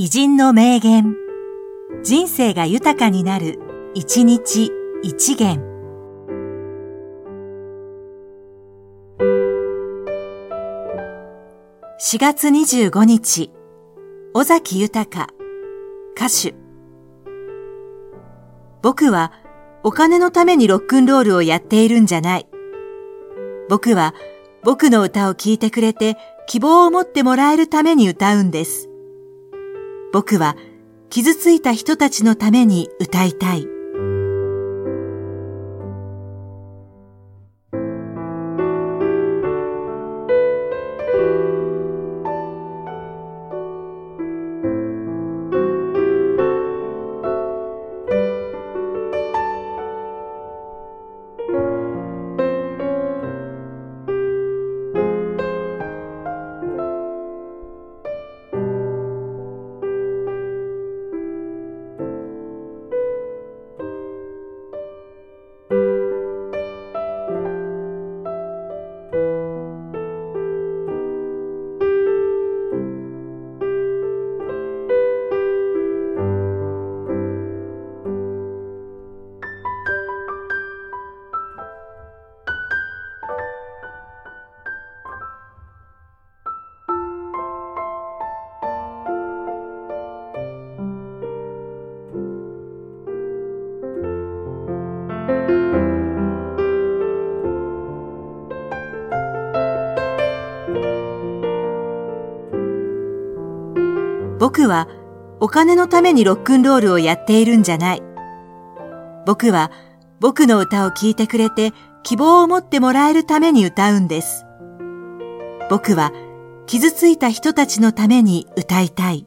偉人の名言。人生が豊かになる、一日一元。4月25日、尾崎豊、歌手。僕はお金のためにロックンロールをやっているんじゃない。僕は僕の歌を聴いてくれて希望を持ってもらえるために歌うんです。僕は傷ついた人たちのために歌いたい。僕はお金のためにロックンロールをやっているんじゃない。僕は僕の歌を聴いてくれて希望を持ってもらえるために歌うんです。僕は傷ついた人たちのために歌いたい。